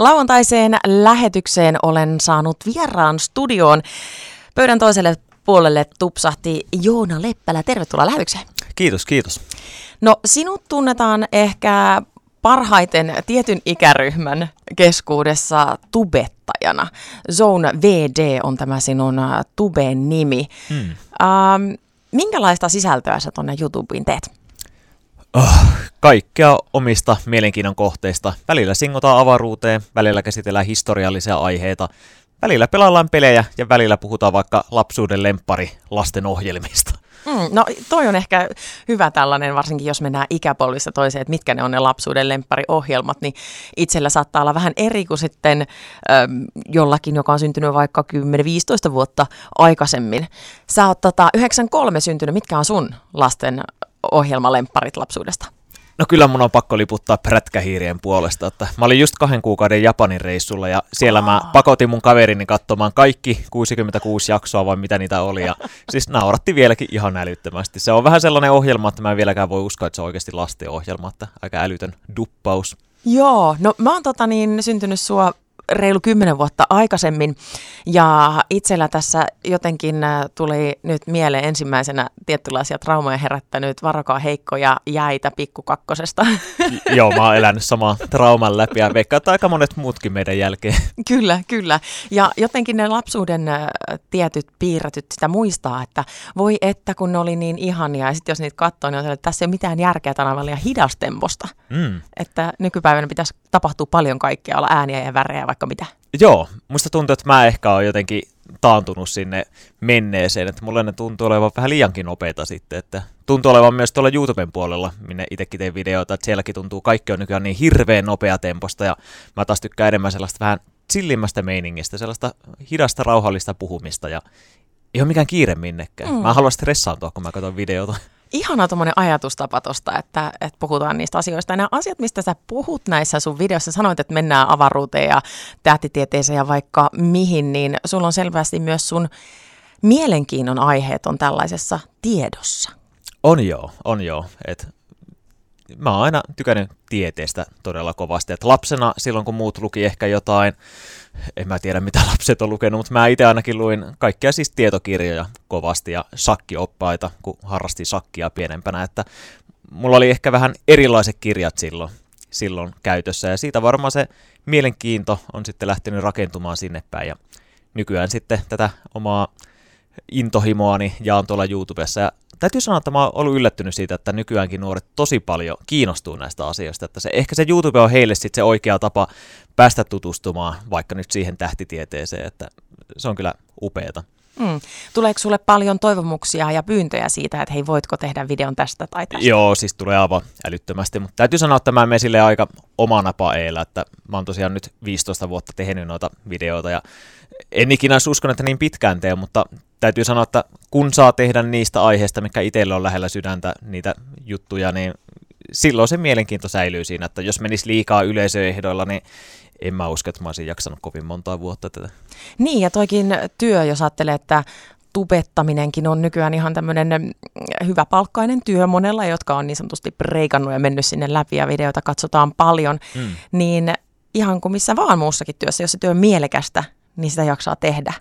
Lauantaiseen lähetykseen olen saanut vieraan studioon. Pöydän toiselle puolelle tupsahti Joona Leppälä. Tervetuloa lähetykseen. Kiitos, kiitos. No sinut tunnetaan ehkä parhaiten tietyn ikäryhmän keskuudessa tubettajana. Zone VD on tämä sinun äh, tuben nimi. Hmm. Ähm, minkälaista sisältöä sä tuonne YouTubeen teet? Oh, kaikkea omista mielenkiinnon kohteista. Välillä singotaan avaruuteen, välillä käsitellään historiallisia aiheita, välillä pelaillaan pelejä ja välillä puhutaan vaikka lapsuuden lempari lasten ohjelmista. Mm, no toi on ehkä hyvä tällainen, varsinkin jos mennään ikäpolvissa toiseen, että mitkä ne on ne lapsuuden lemppariohjelmat, niin itsellä saattaa olla vähän eri kuin sitten äm, jollakin, joka on syntynyt vaikka 10-15 vuotta aikaisemmin. Sä oot tota, 93 syntynyt, mitkä on sun lasten ohjelmalempparit lapsuudesta? No kyllä mun on pakko liputtaa prätkähiirien puolesta, että mä olin just kahden kuukauden Japanin reissulla ja siellä mä pakotin mun kaverini katsomaan kaikki 66 jaksoa vai mitä niitä oli ja siis nauratti vieläkin ihan älyttömästi. Se on vähän sellainen ohjelma, että mä en vieläkään voi uskoa, että se on oikeasti lasten ohjelma, että aika älytön duppaus. Joo, no mä oon tota niin, syntynyt sua reilu kymmenen vuotta aikaisemmin. Ja itsellä tässä jotenkin äh, tuli nyt mieleen ensimmäisenä tietynlaisia traumoja herättänyt varokaa heikkoja jäitä pikkukakkosesta. Joo, mä oon elänyt samaa trauman läpi ja veikkaan, aika monet muutkin meidän jälkeen. Kyllä, kyllä. Ja jotenkin ne lapsuuden äh, tietyt piirretyt sitä muistaa, että voi että kun ne oli niin ihania ja sitten jos niitä katsoo, niin on että tässä ei ole mitään järkeä, tämä on hidastemposta. Mm. Että nykypäivänä pitäisi tapahtua paljon kaikkea, olla ääniä ja värejä, vaikka mitä. Joo, musta tuntuu, että mä ehkä oon jotenkin taantunut sinne menneeseen, että mulle ne tuntuu olevan vähän liiankin nopeita sitten, että tuntuu olevan myös tuolla YouTuben puolella, minne itsekin teen videoita, että sielläkin tuntuu kaikki on nykyään niin hirveän nopea temposta ja mä taas tykkään enemmän sellaista vähän chillimmästä meiningistä, sellaista hidasta rauhallista puhumista ja ei ole mikään kiire minnekään. Mm. Mä haluan stressaantua, kun mä katson videota ihana tuommoinen ajatustapa tosta, että, että puhutaan niistä asioista. Nämä asiat, mistä sä puhut näissä sun videossa, sanoit, että mennään avaruuteen ja tähtitieteeseen ja vaikka mihin, niin sulla on selvästi myös sun mielenkiinnon aiheet on tällaisessa tiedossa. On joo, on joo. Et mä oon aina tykännyt tieteestä todella kovasti. Et lapsena silloin, kun muut luki ehkä jotain en mä tiedä mitä lapset on lukenut, mutta mä itse ainakin luin kaikkia siis tietokirjoja kovasti ja sakkioppaita, kun harrastin sakkia pienempänä, että mulla oli ehkä vähän erilaiset kirjat silloin, silloin käytössä ja siitä varmaan se mielenkiinto on sitten lähtenyt rakentumaan sinne päin ja nykyään sitten tätä omaa intohimoani jaan tuolla YouTubessa ja täytyy sanoa, että mä oon ollut yllättynyt siitä, että nykyäänkin nuoret tosi paljon kiinnostuu näistä asioista. Että se, ehkä se YouTube on heille sitten se oikea tapa päästä tutustumaan vaikka nyt siihen tähtitieteeseen, että se on kyllä upeeta. Mm. Tuleeko sulle paljon toivomuksia ja pyyntöjä siitä, että hei, voitko tehdä videon tästä tai tästä? Joo, siis tulee aivan älyttömästi, mutta täytyy sanoa, että mä menen sille aika omana paeilla, että mä oon tosiaan nyt 15 vuotta tehnyt noita videoita ja en ikinä olisi uskonut, että niin pitkään teen, mutta täytyy sanoa, että kun saa tehdä niistä aiheista, mikä itselle on lähellä sydäntä, niitä juttuja, niin silloin se mielenkiinto säilyy siinä, että jos menisi liikaa yleisöehdoilla, niin en mä usko, että mä olisin jaksanut kovin montaa vuotta tätä. Niin, ja toikin työ, jos ajattelee, että tubettaminenkin on nykyään ihan tämmöinen mm, hyvä palkkainen työ monella, jotka on niin sanotusti preikannut ja mennyt sinne läpi ja videota katsotaan paljon, mm. niin ihan kuin missä vaan muussakin työssä, jos se työ on mielekästä, niin sitä jaksaa tehdä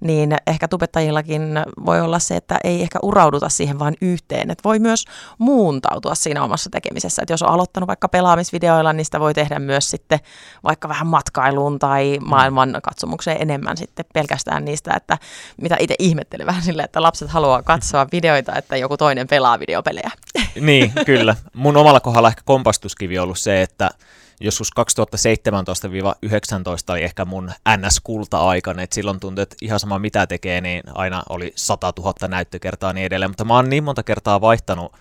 niin ehkä tubettajillakin voi olla se, että ei ehkä urauduta siihen vain yhteen, että voi myös muuntautua siinä omassa tekemisessä. Että jos on aloittanut vaikka pelaamisvideoilla, niin sitä voi tehdä myös sitten vaikka vähän matkailuun tai mm. maailman katsomukseen enemmän sitten pelkästään niistä, että mitä itse ihmettelen vähän sille, että lapset haluaa katsoa videoita, että joku toinen pelaa videopelejä. Niin, kyllä. Mun omalla kohdalla ehkä kompastuskivi on ollut se, että joskus 2017-2019 oli ehkä mun NS-kulta-aikana, että silloin tuntui, että ihan sama mitä tekee, niin aina oli 100 000 näyttökertaa niin edelleen, mutta mä oon niin monta kertaa vaihtanut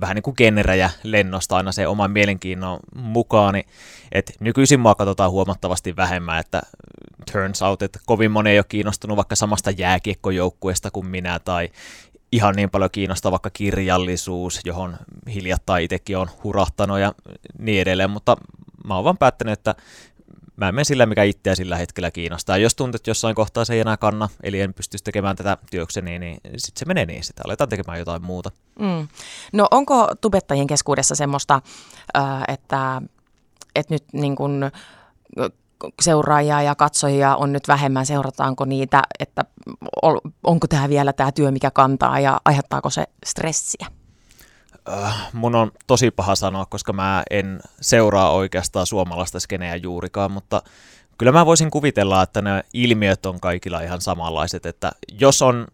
vähän niin kuin genrejä lennosta aina se oman mielenkiinnon mukaan, että nykyisin mua katsotaan huomattavasti vähemmän, että turns out, että kovin moni ei ole kiinnostunut vaikka samasta jääkiekkojoukkueesta kuin minä, tai ihan niin paljon kiinnostaa vaikka kirjallisuus, johon hiljattain itsekin on hurahtanut ja niin edelleen, mutta mä oon vaan päättänyt, että mä en mene sillä, mikä itseä sillä hetkellä kiinnostaa. Jos tuntuu, että jossain kohtaa se ei enää kanna, eli en pystyisi tekemään tätä työkseni, niin sitten se menee niin, sitten aletaan tekemään jotain muuta. Mm. No onko tubettajien keskuudessa semmoista, että, että nyt niin kun, seuraajia ja katsojia on nyt vähemmän, seurataanko niitä, että onko tämä vielä tämä työ, mikä kantaa ja aiheuttaako se stressiä? Äh, mun on tosi paha sanoa, koska mä en seuraa oikeastaan suomalaista skeneä juurikaan, mutta kyllä mä voisin kuvitella, että ne ilmiöt on kaikilla ihan samanlaiset, että jos on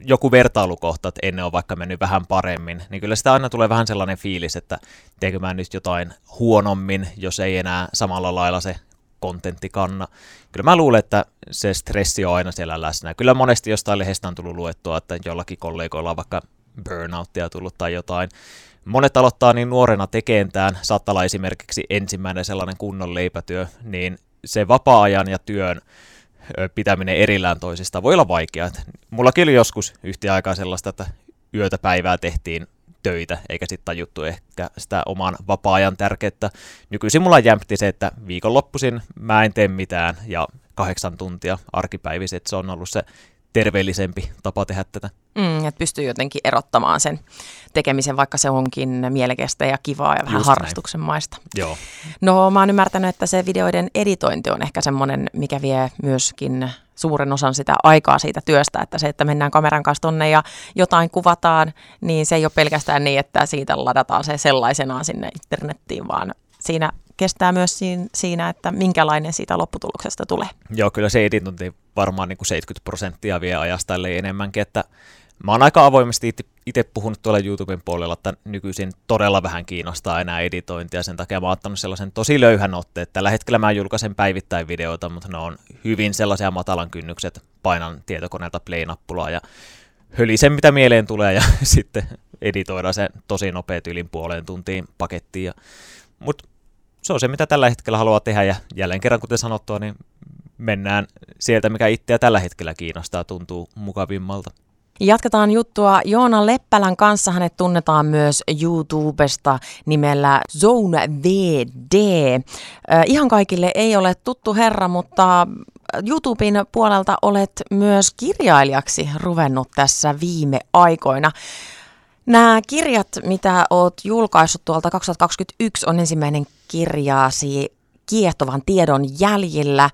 joku vertailukohta, että ennen on vaikka mennyt vähän paremmin, niin kyllä sitä aina tulee vähän sellainen fiilis, että teekö mä nyt jotain huonommin, jos ei enää samalla lailla se kontentti kanna. Kyllä mä luulen, että se stressi on aina siellä läsnä. Kyllä monesti jostain lehdestä on tullut luettua, että jollakin kollegoilla on vaikka burnouttia tullut tai jotain. Monet aloittaa niin nuorena tekentään, saattaa olla esimerkiksi ensimmäinen sellainen kunnon leipätyö, niin se vapaa-ajan ja työn pitäminen erillään toisista voi olla vaikeaa. Mullakin oli joskus yhtä aikaa sellaista, että yötä päivää tehtiin töitä, eikä sitten tajuttu ehkä sitä oman vapaa-ajan tärkeyttä. Nykyisin mulla jämpti se, että viikonloppuisin mä en tee mitään ja kahdeksan tuntia arkipäiviset, se on ollut se terveellisempi tapa tehdä tätä. Mm, että pystyy jotenkin erottamaan sen tekemisen, vaikka se onkin mielekästä ja kivaa ja vähän Just harrastuksen näin. maista. Joo. No mä oon ymmärtänyt, että se videoiden editointi on ehkä semmoinen, mikä vie myöskin suuren osan sitä aikaa siitä työstä, että se, että mennään kameran kanssa tonne ja jotain kuvataan, niin se ei ole pelkästään niin, että siitä ladataan se sellaisenaan sinne internettiin, vaan siinä kestää myös siinä, että minkälainen siitä lopputuloksesta tulee. Joo, kyllä se editointi varmaan niin kuin 70 prosenttia vie ajasta, ellei enemmänkin, että Mä oon aika avoimesti itse puhunut tuolla YouTuben puolella, että nykyisin todella vähän kiinnostaa enää editointia, sen takia mä oon ottanut sellaisen tosi löyhän otteen, tällä hetkellä mä julkaisen päivittäin videoita, mutta ne on hyvin sellaisia matalan kynnykset, painan tietokoneelta play-nappulaa ja hölisen mitä mieleen tulee ja sitten editoidaan se tosi nopea tyylin puoleen tuntiin pakettiin. Mutta se on se, mitä tällä hetkellä haluaa tehdä ja jälleen kerran, kuten sanottua, niin mennään sieltä, mikä itseä tällä hetkellä kiinnostaa, tuntuu mukavimmalta. Jatketaan juttua Joona Leppälän kanssa. Hänet tunnetaan myös YouTubesta nimellä Zone VD. Ihan kaikille ei ole tuttu herra, mutta YouTuben puolelta olet myös kirjailijaksi ruvennut tässä viime aikoina. Nämä kirjat, mitä olet julkaissut tuolta 2021, on ensimmäinen kirjaasi kiehtovan tiedon jäljillä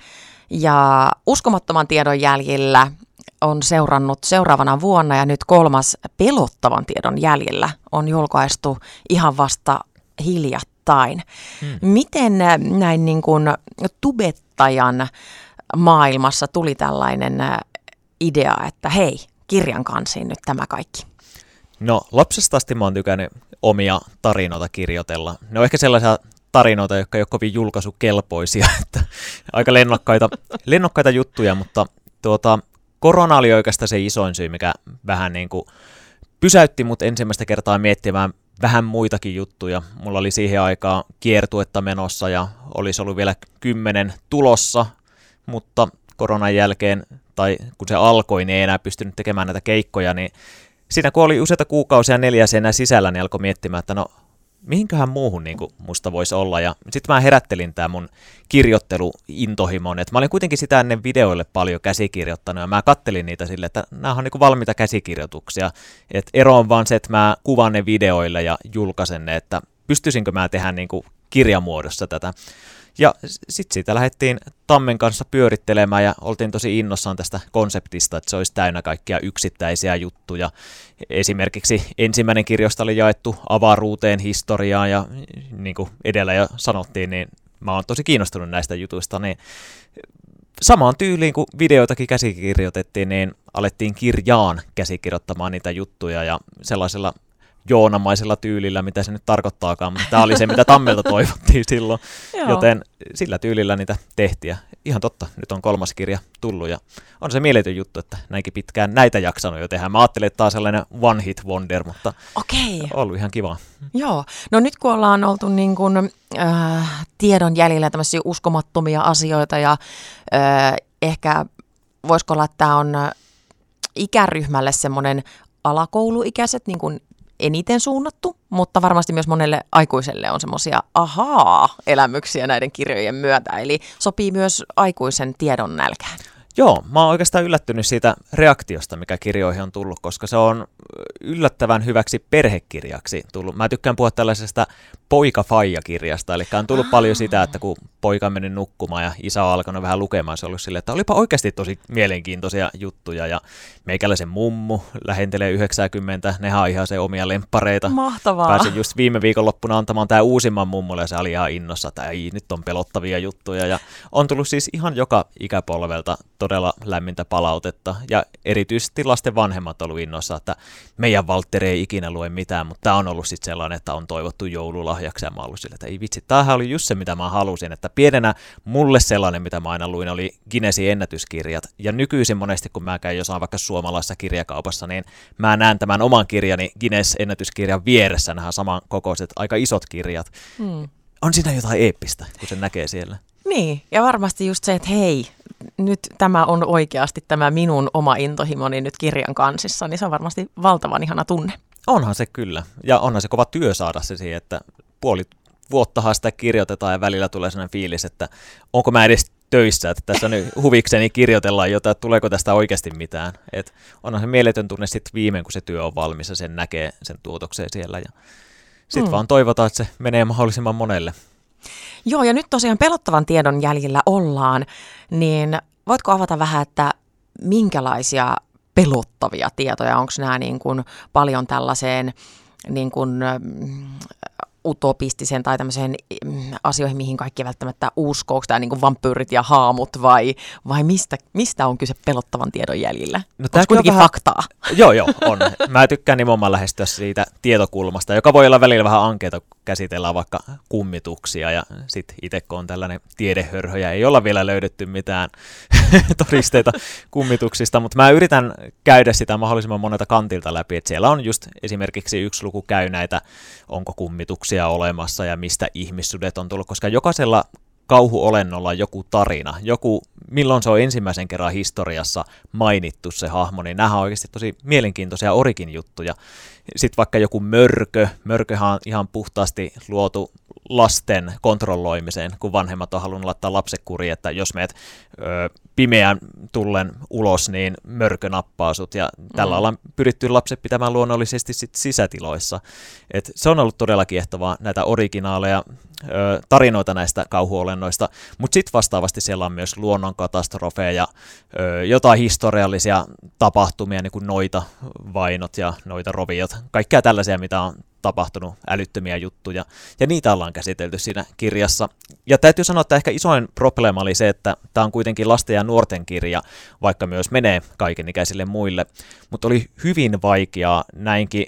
ja uskomattoman tiedon jäljillä on seurannut seuraavana vuonna ja nyt kolmas pelottavan tiedon jäljellä on julkaistu ihan vasta hiljattain. Hmm. Miten näin niin kuin tubettajan maailmassa tuli tällainen idea, että hei, kirjan kansiin nyt tämä kaikki? No lapsesta asti mä oon tykännyt omia tarinoita kirjoitella. Ne on ehkä sellaisia tarinoita, jotka ei ole kovin julkaisukelpoisia, että aika lennokkaita, lennokkaita juttuja, mutta tuota, korona oli oikeastaan se isoin syy, mikä vähän niin kuin pysäytti mut ensimmäistä kertaa miettimään vähän muitakin juttuja. Mulla oli siihen aikaan kiertuetta menossa ja olisi ollut vielä kymmenen tulossa, mutta koronan jälkeen, tai kun se alkoi, niin ei enää pystynyt tekemään näitä keikkoja, niin siinä kun oli useita kuukausia neljäsenä sisällä, niin alkoi miettimään, että no mihinköhän muuhun niin kuin musta voisi olla. Ja sitten mä herättelin tämä mun kirjoitteluintohimon, että mä olin kuitenkin sitä ennen videoille paljon käsikirjoittanut ja mä kattelin niitä sille, että nämä on niin valmiita käsikirjoituksia. Et ero on vaan se, että mä kuvan ne videoille ja julkaisen ne, että pystyisinkö mä tehdä niin kirjamuodossa tätä. Ja sitten siitä lähdettiin Tammen kanssa pyörittelemään ja oltiin tosi innossaan tästä konseptista, että se olisi täynnä kaikkia yksittäisiä juttuja. Esimerkiksi ensimmäinen kirjoista oli jaettu avaruuteen, historiaan ja niin kuin edellä jo sanottiin, niin mä oon tosi kiinnostunut näistä jutuista, niin samaan tyyliin kuin videoitakin käsikirjoitettiin, niin alettiin kirjaan käsikirjoittamaan niitä juttuja ja sellaisella joonamaisella tyylillä, mitä se nyt tarkoittaakaan, mutta tämä oli se, mitä Tammelta toivottiin silloin, joten sillä tyylillä niitä tehtiin. Ja ihan totta, nyt on kolmas kirja tullut ja on se mieletön juttu, että näinkin pitkään näitä jaksanut jo tehdä. Mä ajattelin, että tämä on sellainen one hit wonder, mutta Okei. on ollut ihan kiva. Joo, no nyt kun ollaan oltu niin kuin, äh, tiedon jäljellä tämmöisiä uskomattomia asioita ja äh, ehkä voisiko olla, että tämä on ikäryhmälle semmoinen alakouluikäiset, niin kuin eniten suunnattu, mutta varmasti myös monelle aikuiselle on semmoisia ahaa-elämyksiä näiden kirjojen myötä, eli sopii myös aikuisen tiedon nälkään. Joo, mä oon oikeastaan yllättynyt siitä reaktiosta, mikä kirjoihin on tullut, koska se on yllättävän hyväksi perhekirjaksi tullut. Mä tykkään puhua tällaisesta poika kirjasta eli on tullut paljon sitä, että kun poika meni nukkumaan ja isä on alkanut vähän lukemaan, se on ollut silleen, että olipa oikeasti tosi mielenkiintoisia juttuja ja meikäläisen mummu lähentelee 90, nehän on ihan se omia lemppareita. Mahtavaa. Pääsin just viime viikonloppuna antamaan tämä uusimman mummulle ja se oli ihan innossa, että ei, nyt on pelottavia juttuja ja on tullut siis ihan joka ikäpolvelta todella lämmintä palautetta ja erityisesti lasten vanhemmat on ollut innossa, että meidän Valtteri ei ikinä lue mitään, mutta tämä on ollut sitten sellainen, että on toivottu joululahjaksi ja mä ollut sille, että ei vitsi, tämähän oli just se, mitä mä halusin, että pienenä mulle sellainen, mitä mä aina luin, oli Guinnessin ennätyskirjat ja nykyisin monesti, kun mä käyn jossain vaikka suomalaisessa kirjakaupassa, niin mä näen tämän oman kirjani Guinness ennätyskirjan vieressä, nämä saman kokoiset aika isot kirjat. Hmm. On siinä jotain eeppistä, kun se näkee siellä. Niin, ja varmasti just se, että hei, nyt tämä on oikeasti tämä minun oma intohimoni nyt kirjan kansissa, niin se on varmasti valtavan ihana tunne. Onhan se kyllä, ja onhan se kova työ saada se siihen, että puoli vuottahan sitä kirjoitetaan ja välillä tulee sellainen fiilis, että onko mä edes töissä, että tässä nyt huvikseni kirjoitellaan jotain, että tuleeko tästä oikeasti mitään. Et onhan se mieletön tunne sitten viimein, kun se työ on valmis ja sen näkee sen tuotokseen siellä. Ja sitten mm. vaan toivotaan, että se menee mahdollisimman monelle. Joo, ja nyt tosiaan pelottavan tiedon jäljillä ollaan, niin voitko avata vähän, että minkälaisia pelottavia tietoja, onko nämä niin kuin paljon tällaiseen niin kuin, utopistisen tai tämmöiseen mm, asioihin, mihin kaikki välttämättä uskoo, onko tämä niin vampyyrit ja haamut vai, vai mistä, mistä on kyse pelottavan tiedon jäljillä? No, tämä kuitenkin vähän... faktaa. Joo, joo, on. Mä tykkään nimenomaan lähestyä siitä tietokulmasta, joka voi olla välillä vähän ankeita, käsitellään vaikka kummituksia ja sitten itse kun on tällainen tiedehörhö ja ei olla vielä löydetty mitään todisteita kummituksista, mutta mä yritän käydä sitä mahdollisimman monelta kantilta läpi, että siellä on just esimerkiksi yksi luku käy näitä, onko kummituksia olemassa ja mistä ihmissudet on tullut, koska jokaisella kauhuolennolla joku tarina, joku, milloin se on ensimmäisen kerran historiassa mainittu se hahmo, niin nämä on oikeasti tosi mielenkiintoisia orikin juttuja. Sitten vaikka joku mörkö, mörköhän on ihan puhtaasti luotu lasten kontrolloimiseen, kun vanhemmat on halunnut laittaa lapset kuriin, että jos meet ö, pimeän tullen ulos, niin mörkö nappaa sut, ja tällä mm. ollaan pyritty lapset pitämään luonnollisesti sit sisätiloissa. Et se on ollut todella kiehtovaa, näitä originaaleja ö, tarinoita näistä kauhuolennoista, mutta sitten vastaavasti siellä on myös luonnonkatastrofeja, ö, jotain historiallisia tapahtumia, niin kuin noita vainot ja noita roviot, kaikkea tällaisia, mitä on tapahtunut älyttömiä juttuja, ja niitä ollaan käsitelty siinä kirjassa. Ja täytyy sanoa, että ehkä isoin probleema oli se, että tämä on kuitenkin lasten ja nuorten kirja, vaikka myös menee kaikenikäisille muille, mutta oli hyvin vaikeaa näinkin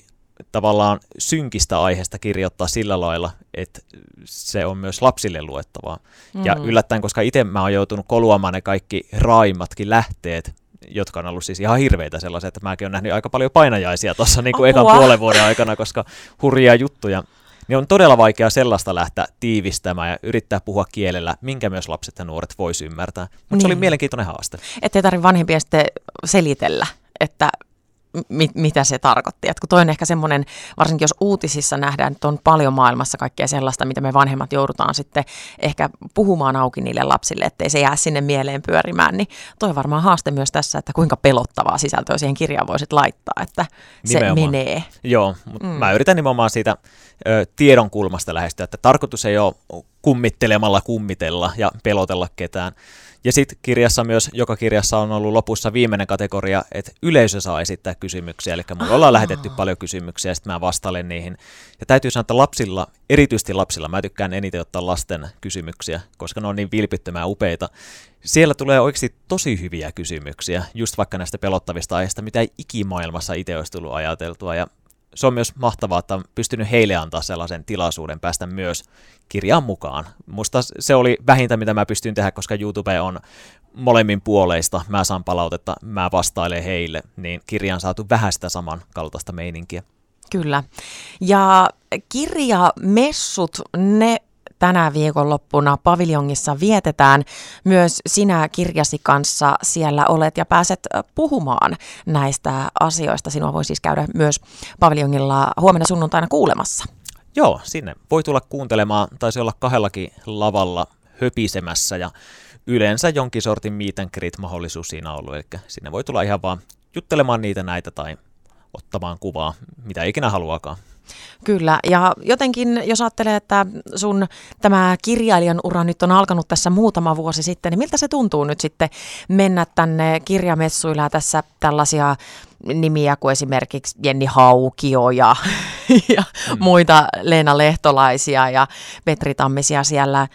tavallaan synkistä aiheesta kirjoittaa sillä lailla, että se on myös lapsille luettavaa. Mm. Ja yllättäen, koska itse mä oon joutunut koluamaan ne kaikki raimmatkin lähteet, jotka on ollut siis ihan hirveitä sellaisia, että mäkin olen nähnyt aika paljon painajaisia tuossa niin kuin ekan puolen vuoden aikana, koska hurjia juttuja. Niin on todella vaikea sellaista lähteä tiivistämään ja yrittää puhua kielellä, minkä myös lapset ja nuoret voisi ymmärtää. Mutta niin. se oli niin. mielenkiintoinen haaste. Että ei tarvitse vanhempia sitten selitellä, että mit, mitä se tarkoitti. Et kun toi on ehkä semmoinen, varsinkin jos uutisissa nähdään, että on paljon maailmassa kaikkea sellaista, mitä me vanhemmat joudutaan sitten ehkä puhumaan auki niille lapsille, ettei se jää sinne mieleen pyörimään, niin toi on varmaan haaste myös tässä, että kuinka pelottavaa sisältöä siihen kirjaan voisit laittaa, että se nimenomaan. menee. Joo, mutta mm. mä yritän nimenomaan siitä ö, tiedon kulmasta lähestyä, että tarkoitus ei ole kummittelemalla kummitella ja pelotella ketään, ja sitten kirjassa myös, joka kirjassa on ollut lopussa viimeinen kategoria, että yleisö saa esittää kysymyksiä. Eli mulla ollaan lähetetty paljon kysymyksiä ja sitten mä vastailen niihin. Ja täytyy sanoa, että lapsilla, erityisesti lapsilla, mä tykkään eniten ottaa lasten kysymyksiä, koska ne on niin vilpittömän upeita. Siellä tulee oikeasti tosi hyviä kysymyksiä, just vaikka näistä pelottavista aiheista, mitä ei ikimaailmassa itse olisi tullut ajateltua. Ja se on myös mahtavaa, että on pystynyt heille antaa sellaisen tilaisuuden päästä myös kirjaan mukaan. Musta se oli vähintä, mitä mä pystyn tehdä, koska YouTube on molemmin puoleista. Mä saan palautetta, mä vastailen heille, niin kirjaan saatu vähän sitä samankaltaista meininkiä. Kyllä. Ja kirjamessut, ne tänä viikonloppuna paviljongissa vietetään. Myös sinä kirjasi kanssa siellä olet ja pääset puhumaan näistä asioista. Sinua voi siis käydä myös paviljongilla huomenna sunnuntaina kuulemassa. Joo, sinne voi tulla kuuntelemaan, taisi olla kahdellakin lavalla höpisemässä ja yleensä jonkin sortin meet and greet mahdollisuus siinä on ollut, eli sinne voi tulla ihan vaan juttelemaan niitä näitä tai ottamaan kuvaa, mitä ikinä haluakaan. Kyllä, ja jotenkin jos ajattelee, että sun tämä kirjailijan ura nyt on alkanut tässä muutama vuosi sitten, niin miltä se tuntuu nyt sitten mennä tänne kirjamessuilla tässä tällaisia nimiä kuin esimerkiksi Jenni Haukio ja, ja mm. muita Leena Lehtolaisia ja Petri Tammisia siellä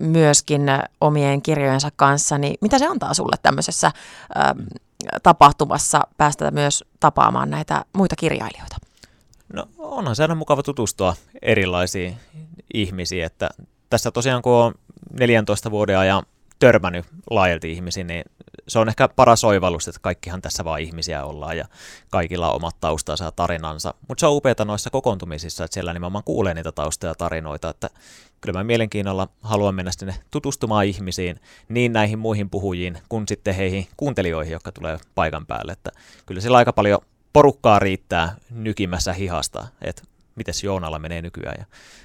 myöskin omien kirjojensa kanssa, niin mitä se antaa sulle tämmöisessä ä, tapahtumassa päästä myös tapaamaan näitä muita kirjailijoita? No onhan se aina mukava tutustua erilaisiin ihmisiin, että tässä tosiaan kun on 14 vuoden ajan törmännyt laajalti ihmisiin, niin se on ehkä paras oivallus, että kaikkihan tässä vaan ihmisiä ollaan ja kaikilla on omat taustansa ja tarinansa. Mutta se on upeata noissa kokoontumisissa, että siellä nimenomaan kuulee niitä taustoja ja tarinoita, että kyllä mä mielenkiinnolla haluan mennä sinne tutustumaan ihmisiin, niin näihin muihin puhujiin, kuin sitten heihin kuuntelijoihin, jotka tulee paikan päälle. Että kyllä siellä aika paljon porukkaa riittää nykimässä hihasta, että miten Joonalla menee nykyään. Ja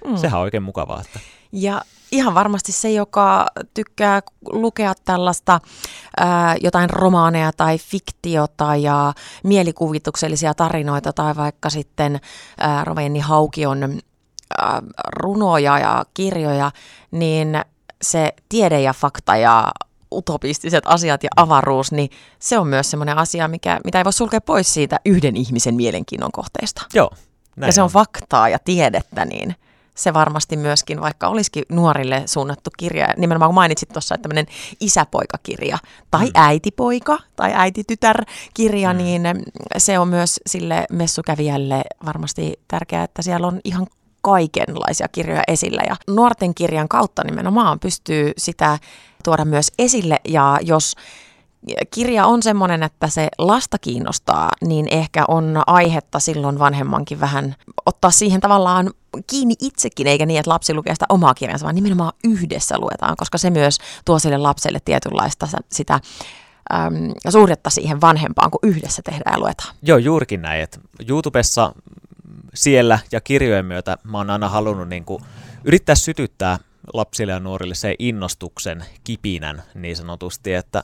mm. Sehän on oikein mukavaa. Että. Ja ihan varmasti se, joka tykkää lukea tällaista ää, jotain romaaneja tai fiktiota ja mielikuvituksellisia tarinoita tai vaikka sitten ää, Rovenni Haukion ää, runoja ja kirjoja, niin se tiede ja fakta ja utopistiset asiat ja avaruus, niin se on myös semmoinen asia, mikä, mitä ei voi sulkea pois siitä yhden ihmisen mielenkiinnon kohteesta. Joo. Näin ja se on faktaa ja tiedettä, niin se varmasti myöskin, vaikka olisikin nuorille suunnattu kirja, nimenomaan kun mainitsit tuossa, että tämmöinen isäpoikakirja tai mm. äitipoika tai äititytär-kirja, mm. niin se on myös sille messukävijälle varmasti tärkeää, että siellä on ihan kaikenlaisia kirjoja esillä ja nuorten kirjan kautta nimenomaan pystyy sitä tuoda myös esille ja jos kirja on semmoinen, että se lasta kiinnostaa, niin ehkä on aihetta silloin vanhemmankin vähän ottaa siihen tavallaan kiinni itsekin, eikä niin, että lapsi lukee sitä omaa kirjansa, vaan nimenomaan yhdessä luetaan, koska se myös tuo sille lapselle tietynlaista sitä äm, suhdetta siihen vanhempaan, kun yhdessä tehdään ja luetaan. Joo, juurikin näin. Että YouTubessa siellä ja kirjojen myötä mä oon aina halunnut niin kuin, yrittää sytyttää lapsille ja nuorille se innostuksen kipinän niin sanotusti, että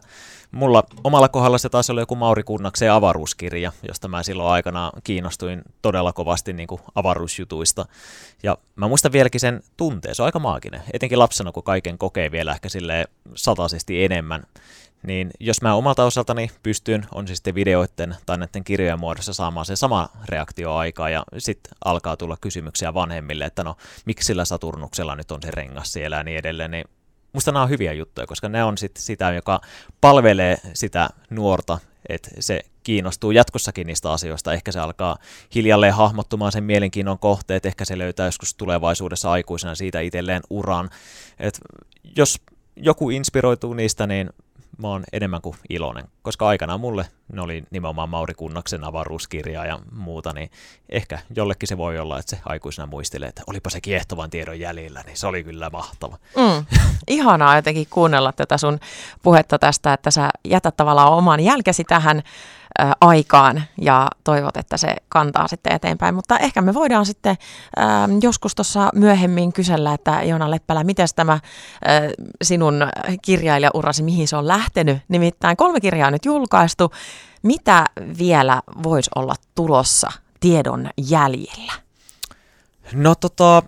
mulla omalla kohdalla se taisi olla joku Mauri Kunnaksen avaruuskirja, josta mä silloin aikana kiinnostuin todella kovasti niin kuin avaruusjutuista. Ja mä muistan vieläkin sen tunteen, se on aika maaginen, etenkin lapsena, kun kaiken kokee vielä ehkä sille sataisesti enemmän niin jos mä omalta osaltani pystyn, on siis sitten videoiden tai näiden kirjojen muodossa saamaan se sama reaktio aikaa ja sitten alkaa tulla kysymyksiä vanhemmille, että no miksi sillä Saturnuksella nyt on se rengas siellä ja niin edelleen, niin musta nämä on hyviä juttuja, koska ne on sitten sitä, joka palvelee sitä nuorta, että se kiinnostuu jatkossakin niistä asioista. Ehkä se alkaa hiljalleen hahmottumaan sen mielenkiinnon kohteet, ehkä se löytää joskus tulevaisuudessa aikuisena siitä itselleen uran. Et jos joku inspiroituu niistä, niin mä oon enemmän kuin iloinen, koska aikanaan mulle ne oli nimenomaan Mauri Kunnaksen avaruuskirja ja muuta, niin ehkä jollekin se voi olla, että se aikuisena muistelee, että olipa se kiehtovan tiedon jäljellä, niin se oli kyllä mahtava. Mm. Ihanaa jotenkin kuunnella tätä sun puhetta tästä, että sä jätät tavallaan oman jälkesi tähän aikaan ja toivot, että se kantaa sitten eteenpäin. Mutta ehkä me voidaan sitten ää, joskus tuossa myöhemmin kysellä, että Joona Leppälä, miten tämä ää, sinun kirjailijaurasi, mihin se on lähtenyt? Nimittäin kolme kirjaa nyt julkaistu. Mitä vielä voisi olla tulossa tiedon jäljellä? No tota,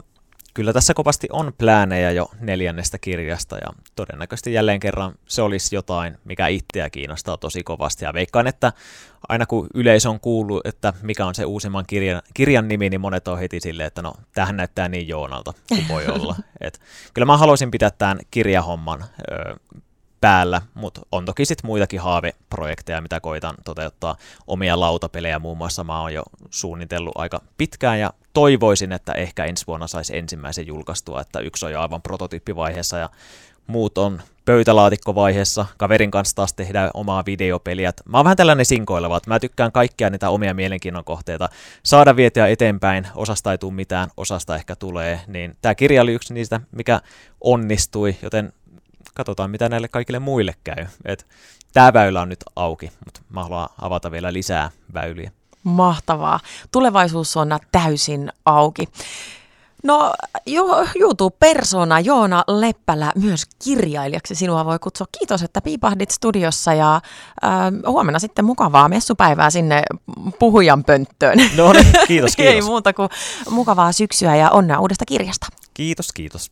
kyllä tässä kovasti on pläänejä jo neljännestä kirjasta ja todennäköisesti jälleen kerran se olisi jotain, mikä itseä kiinnostaa tosi kovasti. Ja veikkaan, että aina kun yleisö on kuullut, että mikä on se uusimman kirjan, kirjan nimi, niin monet on heti silleen, että no, tähän näyttää niin Joonalta kuin voi olla. Et, kyllä mä haluaisin pitää tämän kirjahomman ö, päällä, mutta on toki sitten muitakin haaveprojekteja, mitä koitan toteuttaa. Omia lautapelejä muun muassa mä oon jo suunnitellut aika pitkään ja toivoisin, että ehkä ensi vuonna saisi ensimmäisen julkaistua, että yksi on jo aivan prototyyppivaiheessa ja muut on pöytälaatikkovaiheessa. Kaverin kanssa taas tehdään omaa videopeliä. Mä oon vähän tällainen sinkoileva, että mä tykkään kaikkia niitä omia mielenkiinnon kohteita saada vietyä eteenpäin. Osasta ei tule mitään, osasta ehkä tulee. Niin tämä kirja oli yksi niistä, mikä onnistui, joten katsotaan mitä näille kaikille muille käy. Et tämä väylä on nyt auki, mutta mä haluan avata vielä lisää väyliä. Mahtavaa. Tulevaisuus on täysin auki. No jo, YouTube-persona Joona Leppälä myös kirjailijaksi sinua voi kutsua. Kiitos, että piipahdit studiossa ja äh, huomenna sitten mukavaa messupäivää sinne puhujan pönttöön. No niin, kiitos, kiitos. Ei muuta kuin mukavaa syksyä ja onnea uudesta kirjasta. Kiitos, kiitos.